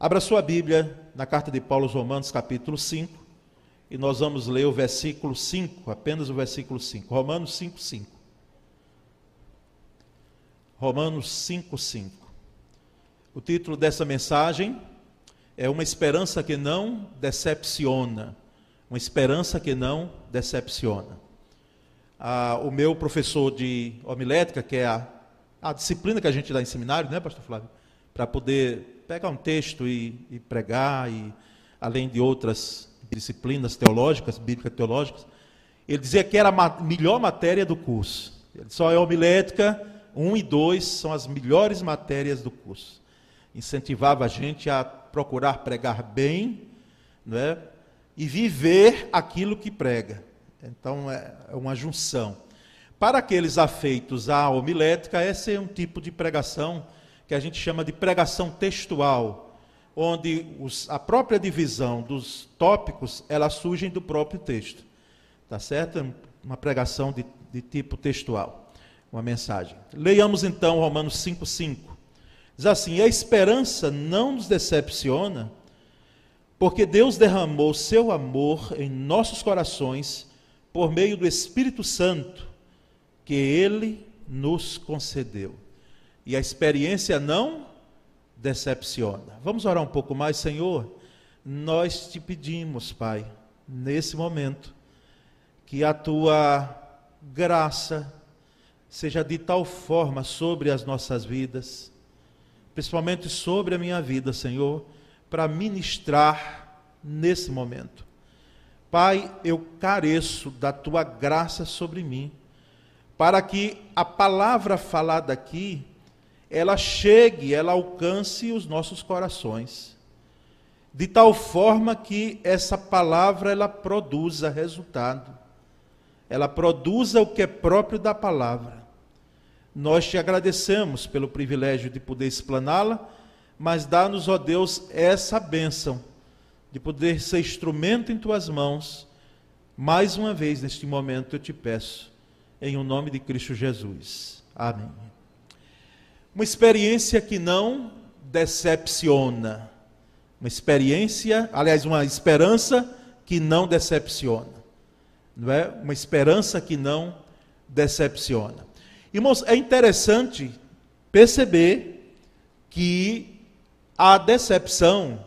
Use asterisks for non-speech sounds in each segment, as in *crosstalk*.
Abra sua Bíblia na carta de Paulo aos Romanos, capítulo 5, e nós vamos ler o versículo 5, apenas o versículo 5. Romanos 5, 5. Romanos 5, 5. O título dessa mensagem é Uma Esperança que Não Decepciona. Uma esperança que não decepciona. Ah, o meu professor de homilética, que é a, a disciplina que a gente dá em seminário, né, Pastor Flávio? Para poder pegar um texto e, e pregar, e, além de outras disciplinas teológicas, bíblicas teológicas, ele dizia que era a melhor matéria do curso. Ele só é homilética, 1 e 2 são as melhores matérias do curso. Incentivava a gente a procurar pregar bem, não é? E viver aquilo que prega. Então é, é uma junção. Para aqueles afeitos à homilética, esse é um tipo de pregação que a gente chama de pregação textual, onde os, a própria divisão dos tópicos ela surgem do próprio texto. Tá certo? Uma pregação de, de tipo textual, uma mensagem. Leiamos então Romanos 5,5. Diz assim: A esperança não nos decepciona, porque Deus derramou seu amor em nossos corações por meio do Espírito Santo que ele nos concedeu. E a experiência não decepciona. Vamos orar um pouco mais, Senhor? Nós te pedimos, Pai, nesse momento, que a tua graça seja de tal forma sobre as nossas vidas, principalmente sobre a minha vida, Senhor, para ministrar nesse momento. Pai, eu careço da tua graça sobre mim, para que a palavra falada aqui, ela chegue, ela alcance os nossos corações, de tal forma que essa palavra ela produza resultado, ela produza o que é próprio da palavra. Nós te agradecemos pelo privilégio de poder explaná-la, mas dá-nos, ó Deus, essa bênção de poder ser instrumento em tuas mãos. Mais uma vez, neste momento, eu te peço, em o nome de Cristo Jesus. Amém. Uma experiência que não decepciona. Uma experiência, aliás, uma esperança que não decepciona. Não é? Uma esperança que não decepciona. Irmãos, é interessante perceber que a decepção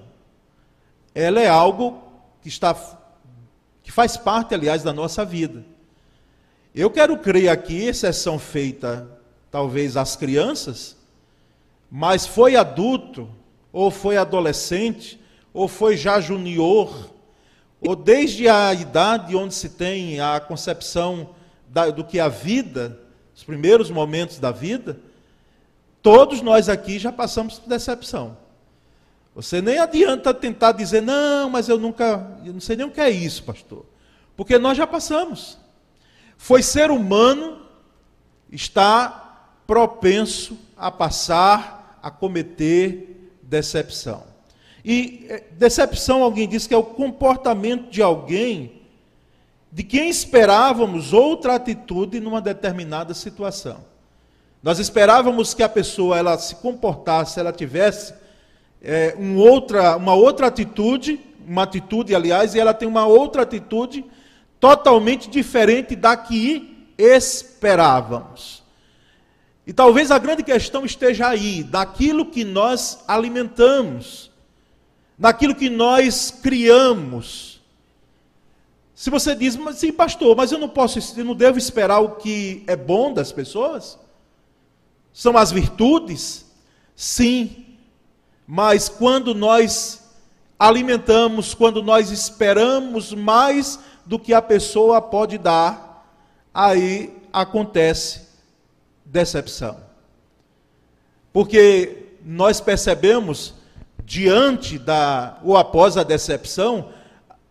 ela é algo que está que faz parte, aliás, da nossa vida. Eu quero crer aqui, exceção feita talvez às crianças, mas foi adulto, ou foi adolescente, ou foi já junior, ou desde a idade onde se tem a concepção da, do que é a vida, os primeiros momentos da vida, todos nós aqui já passamos por decepção. Você nem adianta tentar dizer, não, mas eu nunca, eu não sei nem o que é isso, pastor. Porque nós já passamos. Foi ser humano, está propenso a passar, a cometer decepção. E eh, decepção, alguém diz que é o comportamento de alguém de quem esperávamos outra atitude numa determinada situação. Nós esperávamos que a pessoa ela se comportasse, ela tivesse é, um outra, uma outra atitude, uma atitude, aliás, e ela tem uma outra atitude totalmente diferente da que esperávamos. E talvez a grande questão esteja aí, daquilo que nós alimentamos, daquilo que nós criamos. Se você diz, mas, sim, pastor, mas eu não posso, eu não devo esperar o que é bom das pessoas? São as virtudes? Sim, mas quando nós alimentamos, quando nós esperamos mais do que a pessoa pode dar, aí acontece decepção. Porque nós percebemos, diante da, ou após a decepção,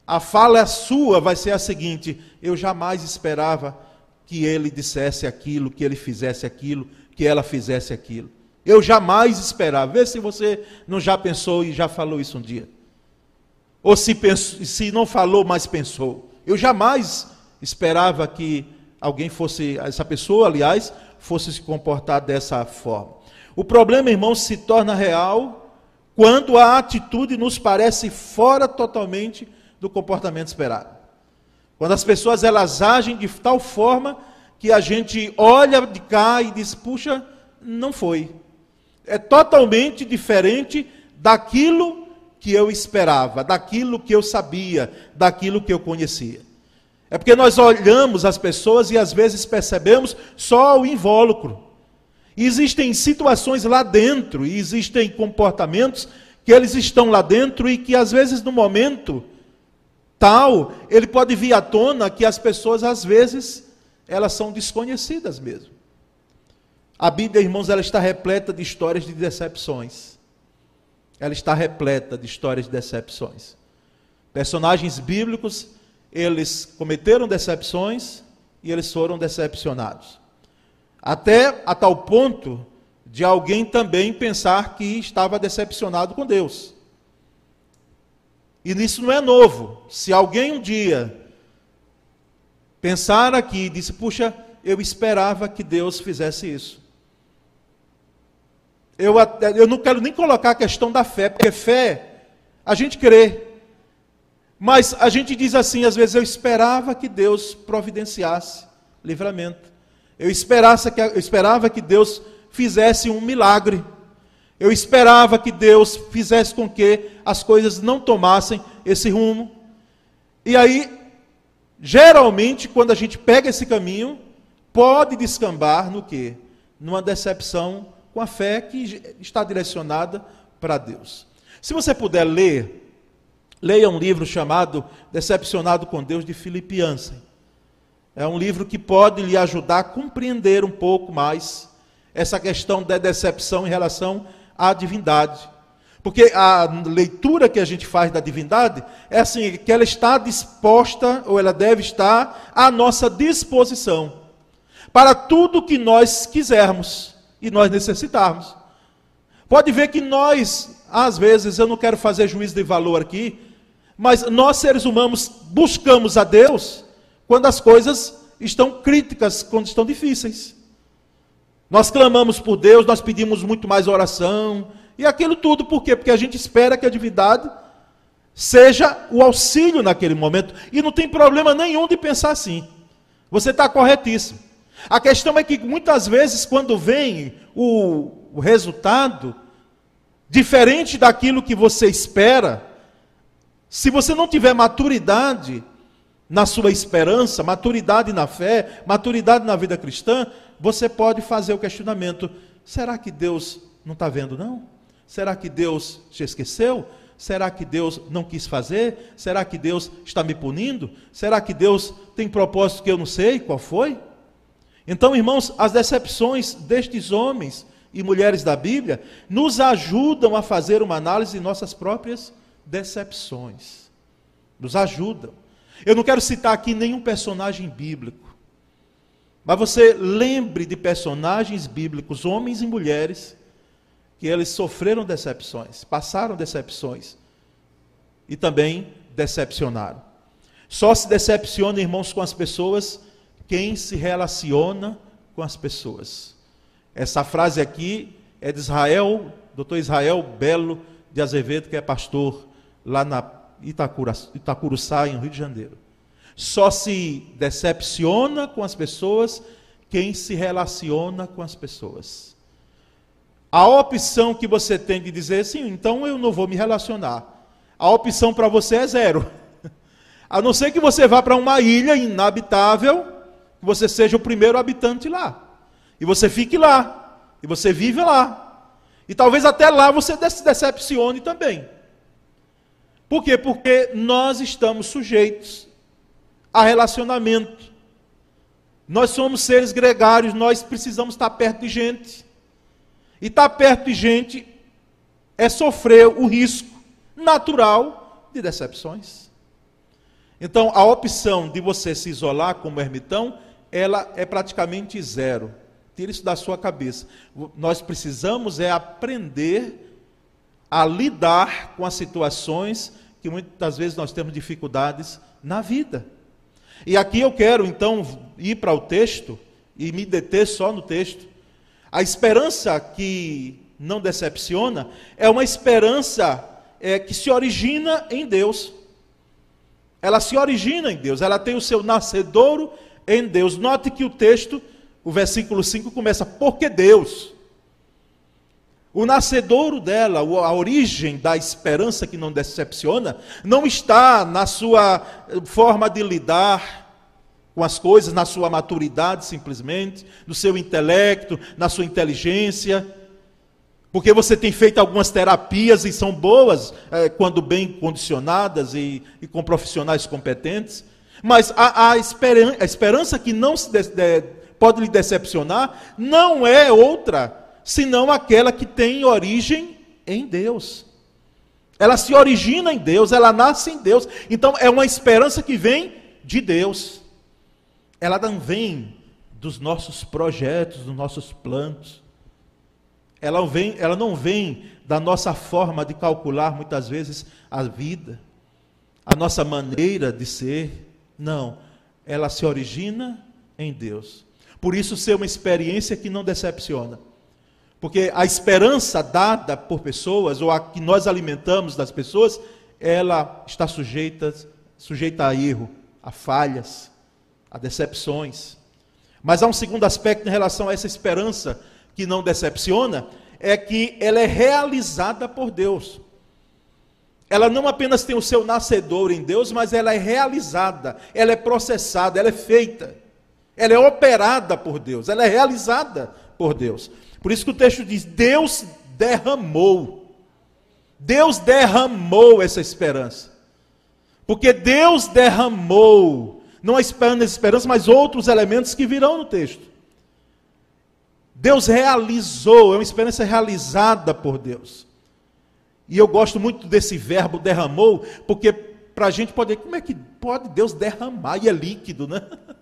a fala sua vai ser a seguinte: eu jamais esperava que ele dissesse aquilo, que ele fizesse aquilo, que ela fizesse aquilo. Eu jamais esperava. Vê se você não já pensou e já falou isso um dia. Ou se, pensou, se não falou, mas pensou. Eu jamais esperava que alguém fosse, essa pessoa, aliás, fosse se comportar dessa forma. O problema, irmão, se torna real quando a atitude nos parece fora totalmente do comportamento esperado. Quando as pessoas elas agem de tal forma que a gente olha de cá e diz: puxa, não foi. É totalmente diferente daquilo que eu esperava, daquilo que eu sabia, daquilo que eu conhecia. É porque nós olhamos as pessoas e às vezes percebemos só o invólucro. Existem situações lá dentro, e existem comportamentos que eles estão lá dentro e que às vezes no momento tal, ele pode vir à tona que as pessoas às vezes elas são desconhecidas mesmo. A Bíblia, irmãos, ela está repleta de histórias de decepções. Ela está repleta de histórias de decepções. Personagens bíblicos, eles cometeram decepções e eles foram decepcionados. Até a tal ponto de alguém também pensar que estava decepcionado com Deus. E isso não é novo. Se alguém um dia pensar aqui e disse, puxa, eu esperava que Deus fizesse isso. Eu, eu não quero nem colocar a questão da fé, porque fé, a gente crê. Mas a gente diz assim, às vezes, eu esperava que Deus providenciasse livramento. Eu, esperasse que, eu esperava que Deus fizesse um milagre. Eu esperava que Deus fizesse com que as coisas não tomassem esse rumo. E aí, geralmente, quando a gente pega esse caminho, pode descambar no quê? Numa decepção com a fé que está direcionada para Deus. Se você puder ler, leia um livro chamado Decepcionado com Deus de Filipe Jansen. É um livro que pode lhe ajudar a compreender um pouco mais essa questão da decepção em relação à divindade. Porque a leitura que a gente faz da divindade é assim, que ela está disposta, ou ela deve estar à nossa disposição, para tudo que nós quisermos e nós necessitarmos. Pode ver que nós, às vezes, eu não quero fazer juízo de valor aqui, mas nós seres humanos buscamos a Deus quando as coisas estão críticas, quando estão difíceis. Nós clamamos por Deus, nós pedimos muito mais oração, e aquilo tudo, por quê? Porque a gente espera que a divindade seja o auxílio naquele momento, e não tem problema nenhum de pensar assim. Você está corretíssimo. A questão é que muitas vezes, quando vem o, o resultado diferente daquilo que você espera, se você não tiver maturidade na sua esperança, maturidade na fé, maturidade na vida cristã, você pode fazer o questionamento: será que Deus não está vendo, não? Será que Deus te esqueceu? Será que Deus não quis fazer? Será que Deus está me punindo? Será que Deus tem propósito que eu não sei qual foi? Então, irmãos, as decepções destes homens e mulheres da Bíblia nos ajudam a fazer uma análise de nossas próprias decepções. Nos ajudam. Eu não quero citar aqui nenhum personagem bíblico, mas você lembre de personagens bíblicos, homens e mulheres, que eles sofreram decepções, passaram decepções e também decepcionaram. Só se decepciona, irmãos, com as pessoas quem se relaciona com as pessoas. Essa frase aqui é de Israel, doutor Israel Belo de Azevedo, que é pastor lá na Itacura, Itacuruçá, em Rio de Janeiro. Só se decepciona com as pessoas quem se relaciona com as pessoas. A opção que você tem de dizer, sim, então eu não vou me relacionar. A opção para você é zero. *laughs* A não ser que você vá para uma ilha inabitável, que você seja o primeiro habitante lá. E você fique lá. E você vive lá. E talvez até lá você se decepcione também. Por quê? Porque nós estamos sujeitos a relacionamento. Nós somos seres gregários, nós precisamos estar perto de gente. E estar perto de gente é sofrer o risco natural de decepções. Então, a opção de você se isolar como ermitão, ela é praticamente zero. Tire isso da sua cabeça. Nós precisamos é aprender a lidar com as situações que muitas vezes nós temos dificuldades na vida. E aqui eu quero então ir para o texto e me deter só no texto. A esperança que não decepciona é uma esperança é, que se origina em Deus. Ela se origina em Deus, ela tem o seu nascedouro em Deus. Note que o texto, o versículo 5 começa, porque Deus. O nascedouro dela, a origem da esperança que não decepciona, não está na sua forma de lidar com as coisas, na sua maturidade simplesmente, no seu intelecto, na sua inteligência. Porque você tem feito algumas terapias e são boas, é, quando bem condicionadas e, e, com profissionais competentes. Mas a, a, esperan a esperança que não de, de, pode lhe decepcionar não é outra senão aquela que tem origem em Deus. Ela se origina em Deus, ela nasce em Deus. Então é uma esperança que vem de Deus. Ela não vem dos nossos projetos, dos nossos planos. Ela, vem, ela não vem da nossa forma de calcular muitas vezes a vida, a nossa maneira de ser. Não. Ela se origina em Deus. Por isso, ser uma experiência que não decepciona. Porque a esperança dada por pessoas, ou a que nós alimentamos das pessoas, ela está sujeita, sujeita a erro, a falhas, a decepções. Mas há um segundo aspecto em relação a essa esperança que não decepciona, é que ela é realizada por Deus. Ela não apenas tem o seu nascedor em Deus, mas ela é realizada, ela é processada, ela é feita, ela é operada por Deus, ela é realizada por Deus. Por isso que o texto diz: Deus derramou. Deus derramou essa esperança. Porque Deus derramou, não a esperança, mas outros elementos que virão no texto. Deus realizou, é uma experiência realizada por Deus. E eu gosto muito desse verbo derramou, porque para a gente pode como é que pode Deus derramar? E é líquido, né? *laughs*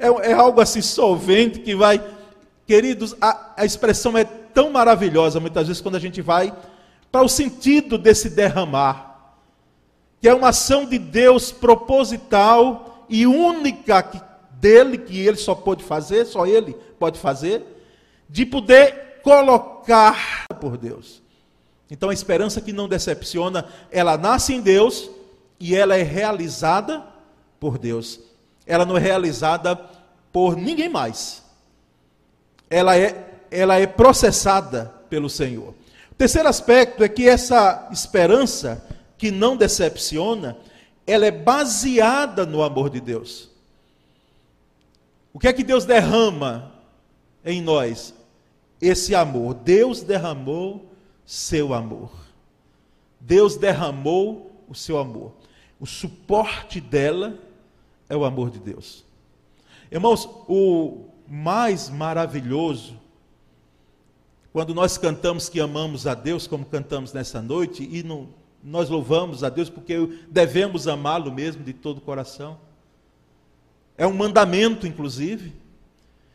É, é algo assim solvente que vai Queridos, a, a expressão é tão maravilhosa, muitas vezes, quando a gente vai para o sentido desse derramar, que é uma ação de Deus proposital e única que, dele, que ele só pode fazer, só ele pode fazer, de poder colocar por Deus. Então a esperança que não decepciona, ela nasce em Deus e ela é realizada por Deus. Ela não é realizada por ninguém mais ela é, ela é processada pelo Senhor. O terceiro aspecto é que essa esperança que não decepciona, ela é baseada no amor de Deus. O que é que Deus derrama em nós? Esse amor. Deus derramou seu amor. Deus derramou o seu amor. O suporte dela é o amor de Deus. Irmãos, o mais maravilhoso, quando nós cantamos que amamos a Deus, como cantamos nessa noite, e nós louvamos a Deus porque devemos amá-lo mesmo de todo o coração. É um mandamento, inclusive.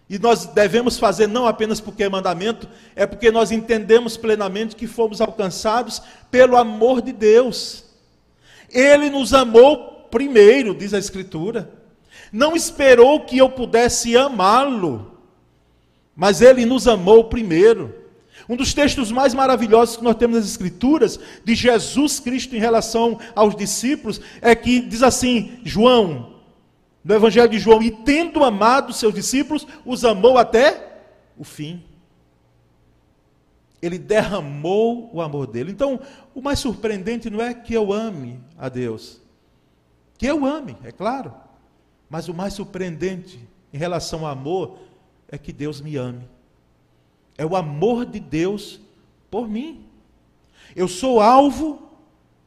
E nós devemos fazer não apenas porque é mandamento, é porque nós entendemos plenamente que fomos alcançados pelo amor de Deus. Ele nos amou primeiro, diz a Escritura não esperou que eu pudesse amá-lo, mas ele nos amou primeiro. Um dos textos mais maravilhosos que nós temos nas Escrituras, de Jesus Cristo em relação aos discípulos, é que diz assim: João, no Evangelho de João, e tendo amado seus discípulos, os amou até o fim. Ele derramou o amor dele. Então, o mais surpreendente não é que eu ame a Deus, que eu ame, é claro. Mas o mais surpreendente em relação ao amor é que Deus me ame. É o amor de Deus por mim. Eu sou alvo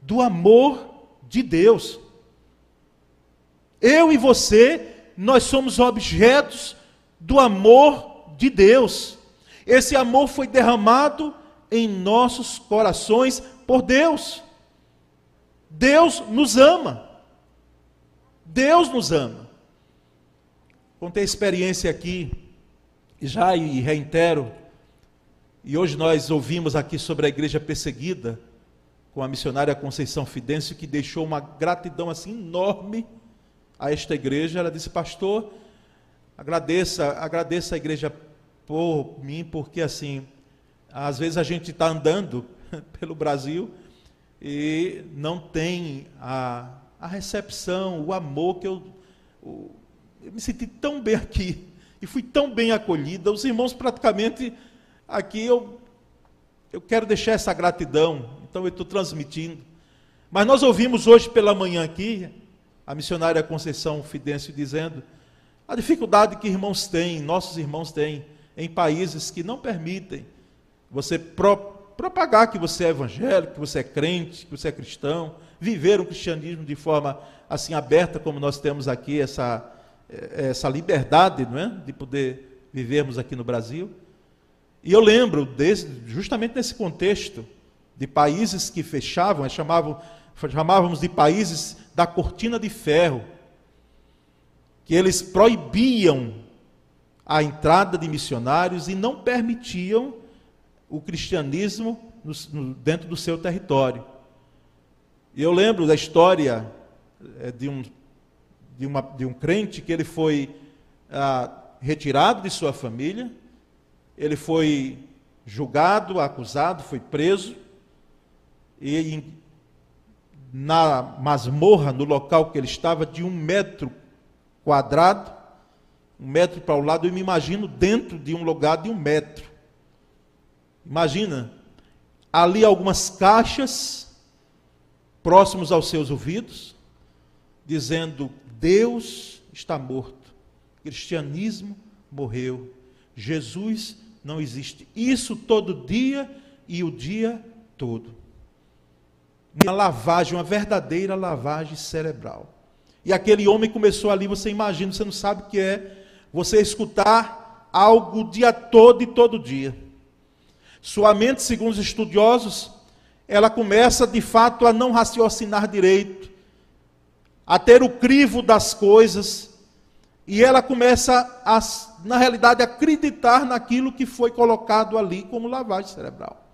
do amor de Deus. Eu e você, nós somos objetos do amor de Deus. Esse amor foi derramado em nossos corações por Deus. Deus nos ama. Deus nos ama. Contei experiência aqui, já e reitero, e hoje nós ouvimos aqui sobre a igreja perseguida, com a missionária Conceição Fidêncio, que deixou uma gratidão assim enorme a esta igreja. Ela disse, pastor, agradeça, agradeça a igreja por mim, porque assim, Às vezes a gente está andando *laughs* pelo Brasil e não tem a, a recepção, o amor que eu, o, eu me senti tão bem aqui e fui tão bem acolhida. Os irmãos praticamente aqui eu eu quero deixar essa gratidão, então eu estou transmitindo. Mas nós ouvimos hoje pela manhã aqui a missionária Conceição Fidêncio dizendo a dificuldade que irmãos têm, nossos irmãos têm, em países que não permitem você pro, propagar que você é evangélico, que você é crente, que você é cristão, viver o cristianismo de forma assim aberta, como nós temos aqui essa, essa liberdade não é? de poder vivermos aqui no Brasil. E eu lembro, desse, justamente nesse contexto, de países que fechavam, chamavam, chamávamos de países da cortina de ferro, que eles proibiam a entrada de missionários e não permitiam o cristianismo no, no, dentro do seu território. E eu lembro da história é, de, um, de, uma, de um crente que ele foi ah, retirado de sua família, ele foi julgado, acusado, foi preso, e na masmorra, no local que ele estava, de um metro quadrado, um metro para o lado, eu me imagino dentro de um lugar de um metro. Imagina, ali algumas caixas próximos aos seus ouvidos, dizendo: Deus está morto, cristianismo morreu, Jesus não existe. Isso todo dia e o dia todo. Uma lavagem, uma verdadeira lavagem cerebral. E aquele homem começou ali, você imagina, você não sabe o que é, você escutar algo o dia todo e todo dia. Sua mente, segundo os estudiosos, ela começa de fato a não raciocinar direito, a ter o crivo das coisas, e ela começa, a, na realidade, a acreditar naquilo que foi colocado ali como lavagem cerebral.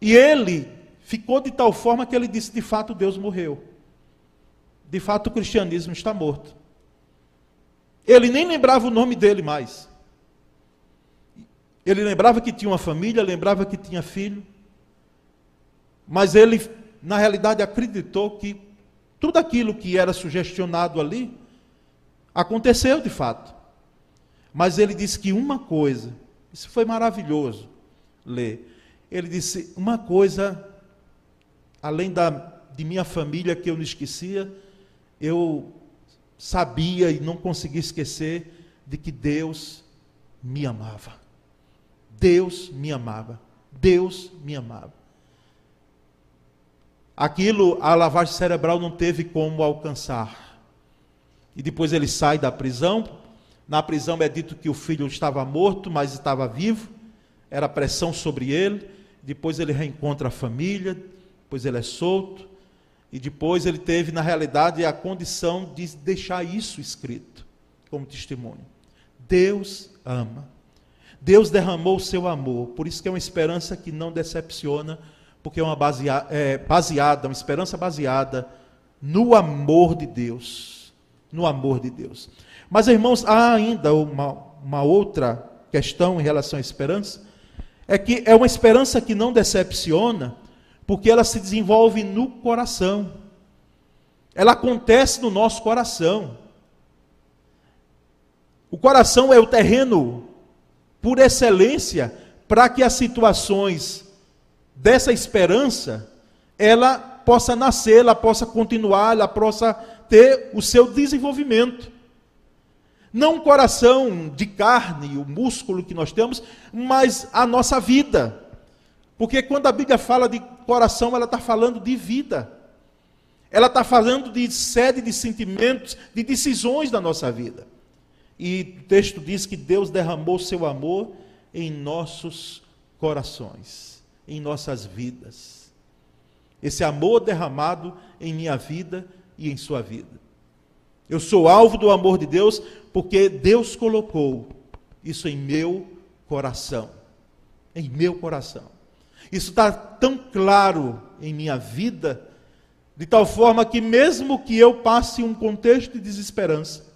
E ele ficou de tal forma que ele disse: de fato, Deus morreu de fato o cristianismo está morto. Ele nem lembrava o nome dele mais. Ele lembrava que tinha uma família, lembrava que tinha filho, mas ele, na realidade, acreditou que tudo aquilo que era sugestionado ali aconteceu de fato. Mas ele disse que uma coisa, isso foi maravilhoso ler. Ele disse: uma coisa, além da, de minha família que eu não esquecia, eu sabia e não conseguia esquecer de que Deus me amava. Deus me amava. Deus me amava. Aquilo a lavagem cerebral não teve como alcançar. E depois ele sai da prisão. Na prisão é dito que o filho estava morto, mas estava vivo. Era pressão sobre ele. Depois ele reencontra a família. Depois ele é solto. E depois ele teve, na realidade, a condição de deixar isso escrito como testemunho. Deus ama. Deus derramou o seu amor. Por isso que é uma esperança que não decepciona, porque é uma baseada, é, baseada, uma esperança baseada no amor de Deus. No amor de Deus. Mas, irmãos, há ainda uma, uma outra questão em relação à esperança. É que é uma esperança que não decepciona, porque ela se desenvolve no coração. Ela acontece no nosso coração. O coração é o terreno por excelência para que as situações dessa esperança ela possa nascer, ela possa continuar, ela possa ter o seu desenvolvimento. Não o coração de carne, o músculo que nós temos, mas a nossa vida. Porque quando a Bíblia fala de coração, ela está falando de vida. Ela está falando de sede de sentimentos, de decisões da nossa vida. E o texto diz que Deus derramou seu amor em nossos corações, em nossas vidas. Esse amor derramado em minha vida e em sua vida. Eu sou alvo do amor de Deus porque Deus colocou isso em meu coração. Em meu coração. Isso está tão claro em minha vida, de tal forma que, mesmo que eu passe um contexto de desesperança,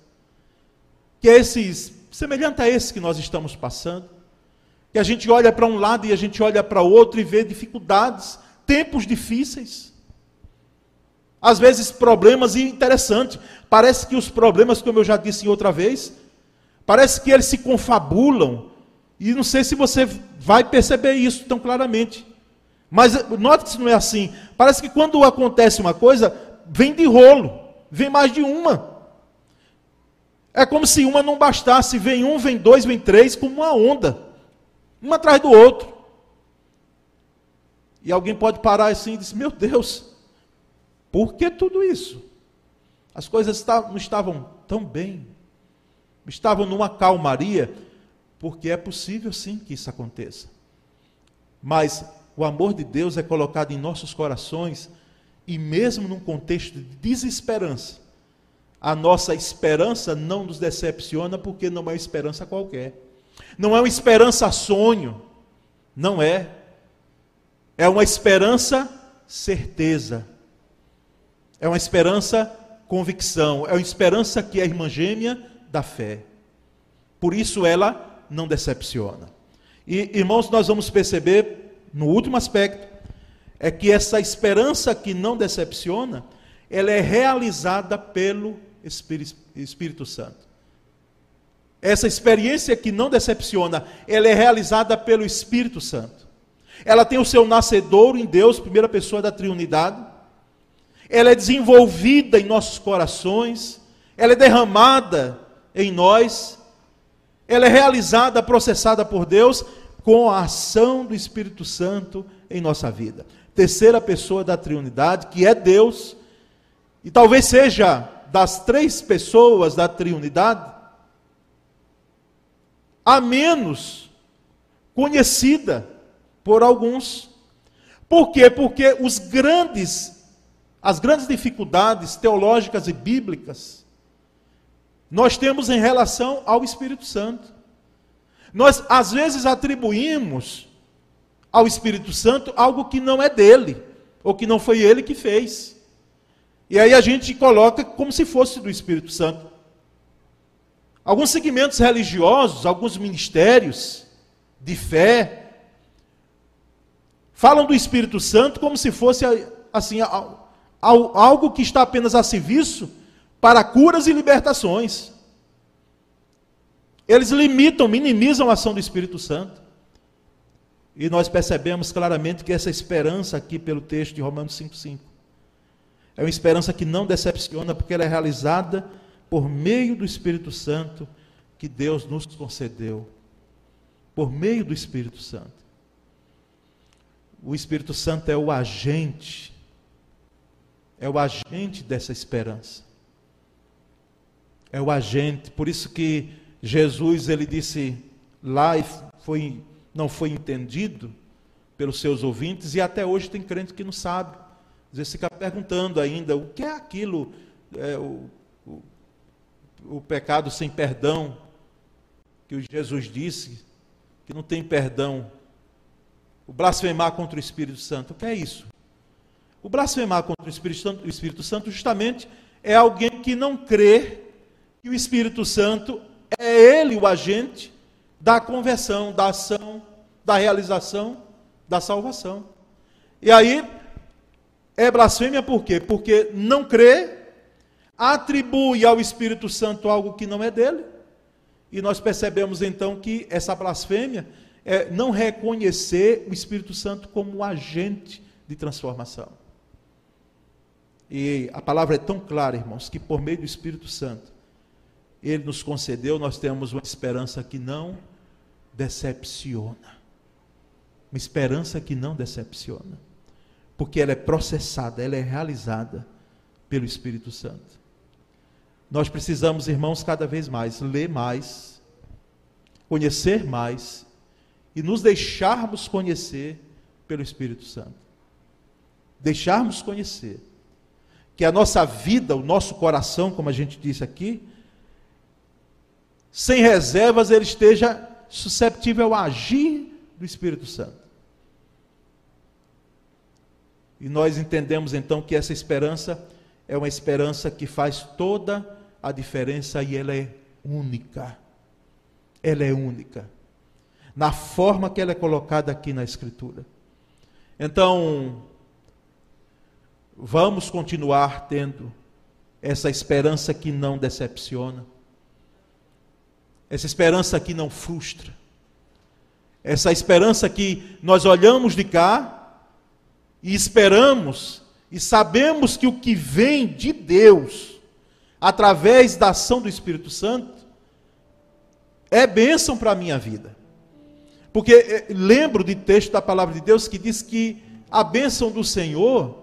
que é esses, semelhante a esse que nós estamos passando, Que a gente olha para um lado e a gente olha para outro e vê dificuldades, tempos difíceis. Às vezes problemas e interessante, parece que os problemas, como eu já disse outra vez, parece que eles se confabulam. E não sei se você vai perceber isso tão claramente. Mas note que isso não é assim. Parece que quando acontece uma coisa, vem de rolo, vem mais de uma. É como se uma não bastasse, vem um, vem dois, vem três, como uma onda, um atrás do outro. E alguém pode parar assim e dizer: Meu Deus, por que tudo isso? As coisas não estavam tão bem, estavam numa calmaria, porque é possível sim que isso aconteça. Mas o amor de Deus é colocado em nossos corações, e mesmo num contexto de desesperança, a nossa esperança não nos decepciona, porque não é uma esperança qualquer. Não é uma esperança sonho, não é. É uma esperança certeza. É uma esperança convicção, é uma esperança que é a irmã gêmea da fé. Por isso ela não decepciona. E irmãos, nós vamos perceber no último aspecto, é que essa esperança que não decepciona, ela é realizada pelo Espírito Santo. Essa experiência que não decepciona, ela é realizada pelo Espírito Santo. Ela tem o seu nascedouro em Deus, primeira pessoa da Trinidade. Ela é desenvolvida em nossos corações, ela é derramada em nós, ela é realizada, processada por Deus com a ação do Espírito Santo em nossa vida. Terceira pessoa da Trinidade, que é Deus, e talvez seja das três pessoas da Trinidade, a menos conhecida por alguns. Por quê? Porque os grandes, as grandes dificuldades teológicas e bíblicas, nós temos em relação ao Espírito Santo. Nós, às vezes, atribuímos ao Espírito Santo algo que não é dele, ou que não foi ele que fez. E aí a gente coloca como se fosse do Espírito Santo. Alguns segmentos religiosos, alguns ministérios de fé, falam do Espírito Santo como se fosse assim algo que está apenas a serviço para curas e libertações. Eles limitam, minimizam a ação do Espírito Santo. E nós percebemos claramente que essa esperança aqui pelo texto de Romanos 5,5 é uma esperança que não decepciona, porque ela é realizada por meio do Espírito Santo que Deus nos concedeu. Por meio do Espírito Santo. O Espírito Santo é o agente, é o agente dessa esperança. É o agente, por isso que Jesus ele disse lá e foi, não foi entendido pelos seus ouvintes e até hoje tem crente que não sabe. Às vezes fica perguntando ainda o que é aquilo, é, o, o, pecado sem perdão que Jesus disse que não tem perdão. O blasfemar contra o Espírito Santo, o que é isso? O blasfemar contra o Espírito Santo, o Espírito Santo justamente é alguém que não crê que o Espírito Santo é ele o agente da conversão, da ação, da realização da salvação. E aí, é blasfêmia por quê? Porque não crê, atribui ao Espírito Santo algo que não é dele, e nós percebemos então que essa blasfêmia é não reconhecer o Espírito Santo como agente de transformação. E a palavra é tão clara, irmãos, que por meio do Espírito Santo, ele nos concedeu, nós temos uma esperança que não decepciona. Uma esperança que não decepciona. Porque ela é processada, ela é realizada pelo Espírito Santo. Nós precisamos, irmãos, cada vez mais ler mais, conhecer mais e nos deixarmos conhecer pelo Espírito Santo. Deixarmos conhecer que a nossa vida, o nosso coração, como a gente disse aqui, sem reservas, ele esteja susceptível a agir do Espírito Santo. E nós entendemos então que essa esperança é uma esperança que faz toda a diferença e ela é única. Ela é única. na forma que ela é colocada aqui na Escritura. Então, vamos continuar tendo essa esperança que não decepciona, essa esperança que não frustra, essa esperança que nós olhamos de cá e esperamos e sabemos que o que vem de Deus, através da ação do Espírito Santo, é bênção para a minha vida. Porque eh, lembro de texto da palavra de Deus que diz que a bênção do Senhor,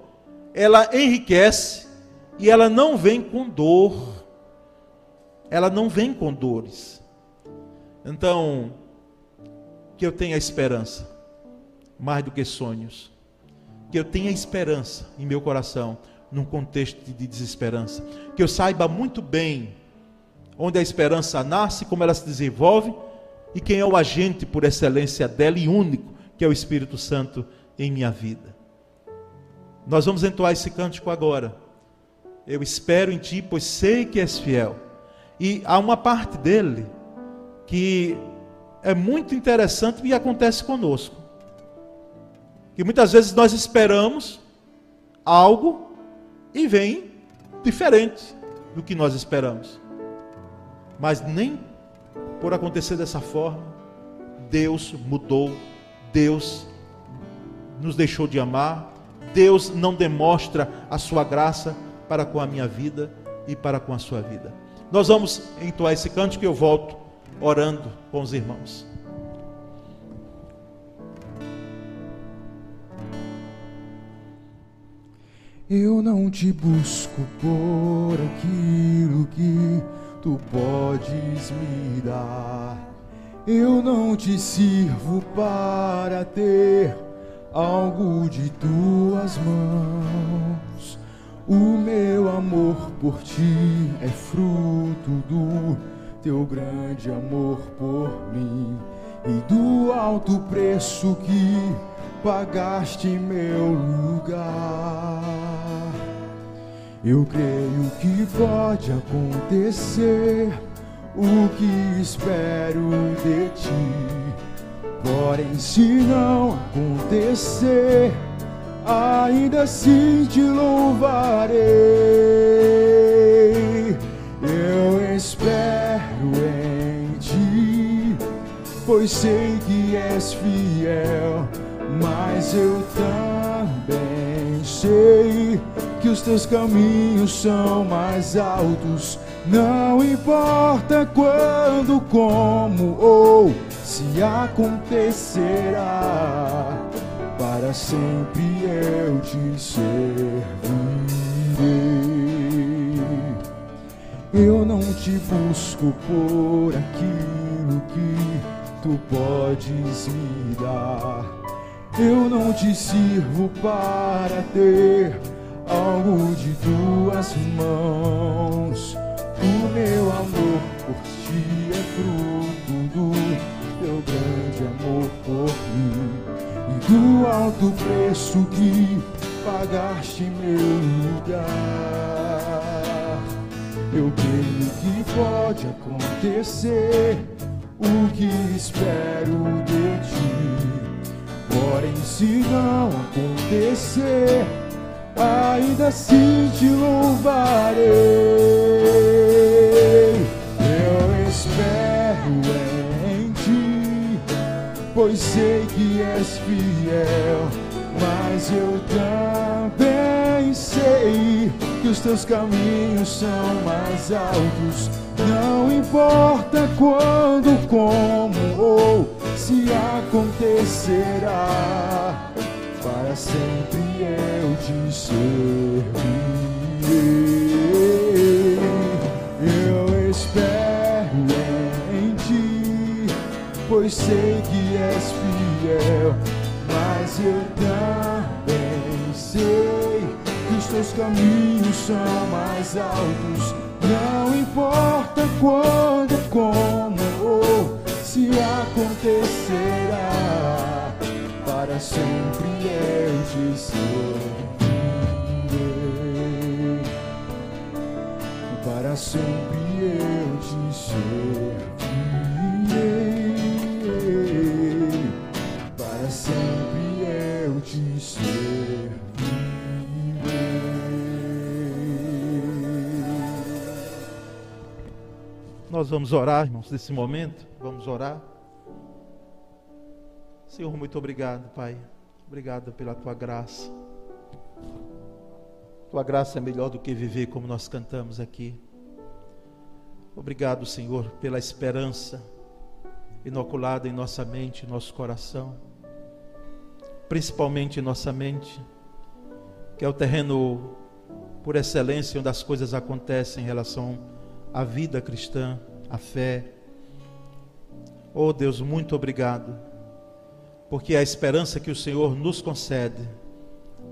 ela enriquece e ela não vem com dor. Ela não vem com dores. Então, que eu tenha esperança, mais do que sonhos. Que eu tenha esperança em meu coração, num contexto de desesperança. Que eu saiba muito bem onde a esperança nasce, como ela se desenvolve e quem é o agente por excelência dela e único, que é o Espírito Santo em minha vida. Nós vamos entoar esse cântico agora. Eu espero em ti, pois sei que és fiel. E há uma parte dele que é muito interessante e acontece conosco. Que muitas vezes nós esperamos algo e vem diferente do que nós esperamos. Mas nem por acontecer dessa forma, Deus mudou, Deus nos deixou de amar, Deus não demonstra a sua graça para com a minha vida e para com a sua vida. Nós vamos entoar esse canto que eu volto orando com os irmãos. Eu não te busco por aquilo que tu podes me dar. Eu não te sirvo para ter algo de tuas mãos. O meu amor por ti é fruto do teu grande amor por mim e do alto preço que pagaste meu lugar. Eu creio que pode acontecer o que espero de ti. Porém, se não acontecer, ainda assim te louvarei. Eu espero em ti, pois sei que és fiel, mas eu também sei que os teus caminhos são mais altos. Não importa quando, como ou se acontecerá, para sempre eu te servirei. Eu não te busco por aquilo que tu podes me dar. Eu não te sirvo para ter algo de tuas mãos. O meu amor por ti é fruto do teu grande amor por mim e do alto preço que pagaste em meu lugar. Eu creio que pode acontecer o que espero de ti. Porém, se não acontecer, ainda assim te louvarei. Eu espero em ti, pois sei que és fiel, mas eu também sei que os teus caminhos são mais altos. Não importa quando, como ou se acontecerá para sempre eu te servirei. Eu espero em ti, pois sei que és fiel, mas eu também sei que os teus caminhos são mais altos. Não importa quando, como se acontecerá, para sempre eu te ser para sempre eu te servirei, para sempre eu te servirei. Nós vamos orar, irmãos, nesse momento. Vamos orar. Senhor, muito obrigado, Pai. Obrigado pela tua graça. Tua graça é melhor do que viver como nós cantamos aqui. Obrigado, Senhor, pela esperança inoculada em nossa mente, nosso coração, principalmente em nossa mente, que é o terreno por excelência onde as coisas acontecem em relação à vida cristã, à fé. Oh Deus, muito obrigado, porque a esperança que o Senhor nos concede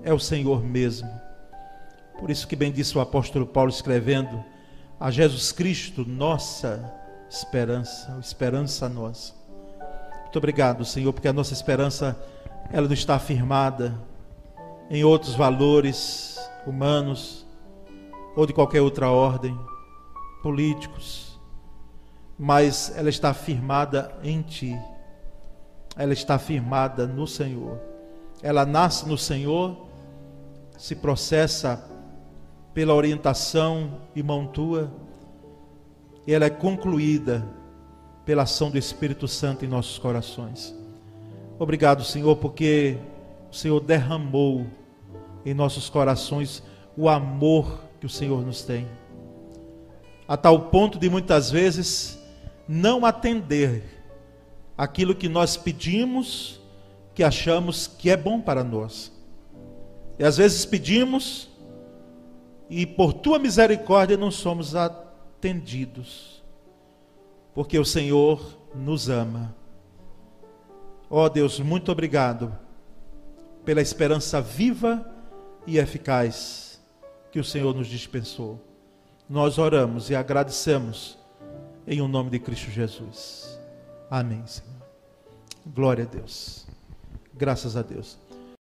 é o Senhor mesmo. Por isso que bem disse o apóstolo Paulo escrevendo a Jesus Cristo, nossa esperança, esperança nossa. Muito obrigado, Senhor, porque a nossa esperança ela não está firmada em outros valores humanos ou de qualquer outra ordem, políticos, mas ela está firmada em Ti. Ela está firmada no Senhor. Ela nasce no Senhor, se processa pela orientação e mão tua, e ela é concluída pela ação do Espírito Santo em nossos corações. Obrigado, Senhor, porque o Senhor derramou em nossos corações o amor que o Senhor nos tem, a tal ponto de muitas vezes não atender aquilo que nós pedimos, que achamos que é bom para nós. E às vezes pedimos e por tua misericórdia não somos atendidos, porque o Senhor nos ama. Ó oh Deus, muito obrigado pela esperança viva e eficaz que o Senhor nos dispensou. Nós oramos e agradecemos em o nome de Cristo Jesus. Amém, Senhor. Glória a Deus. Graças a Deus.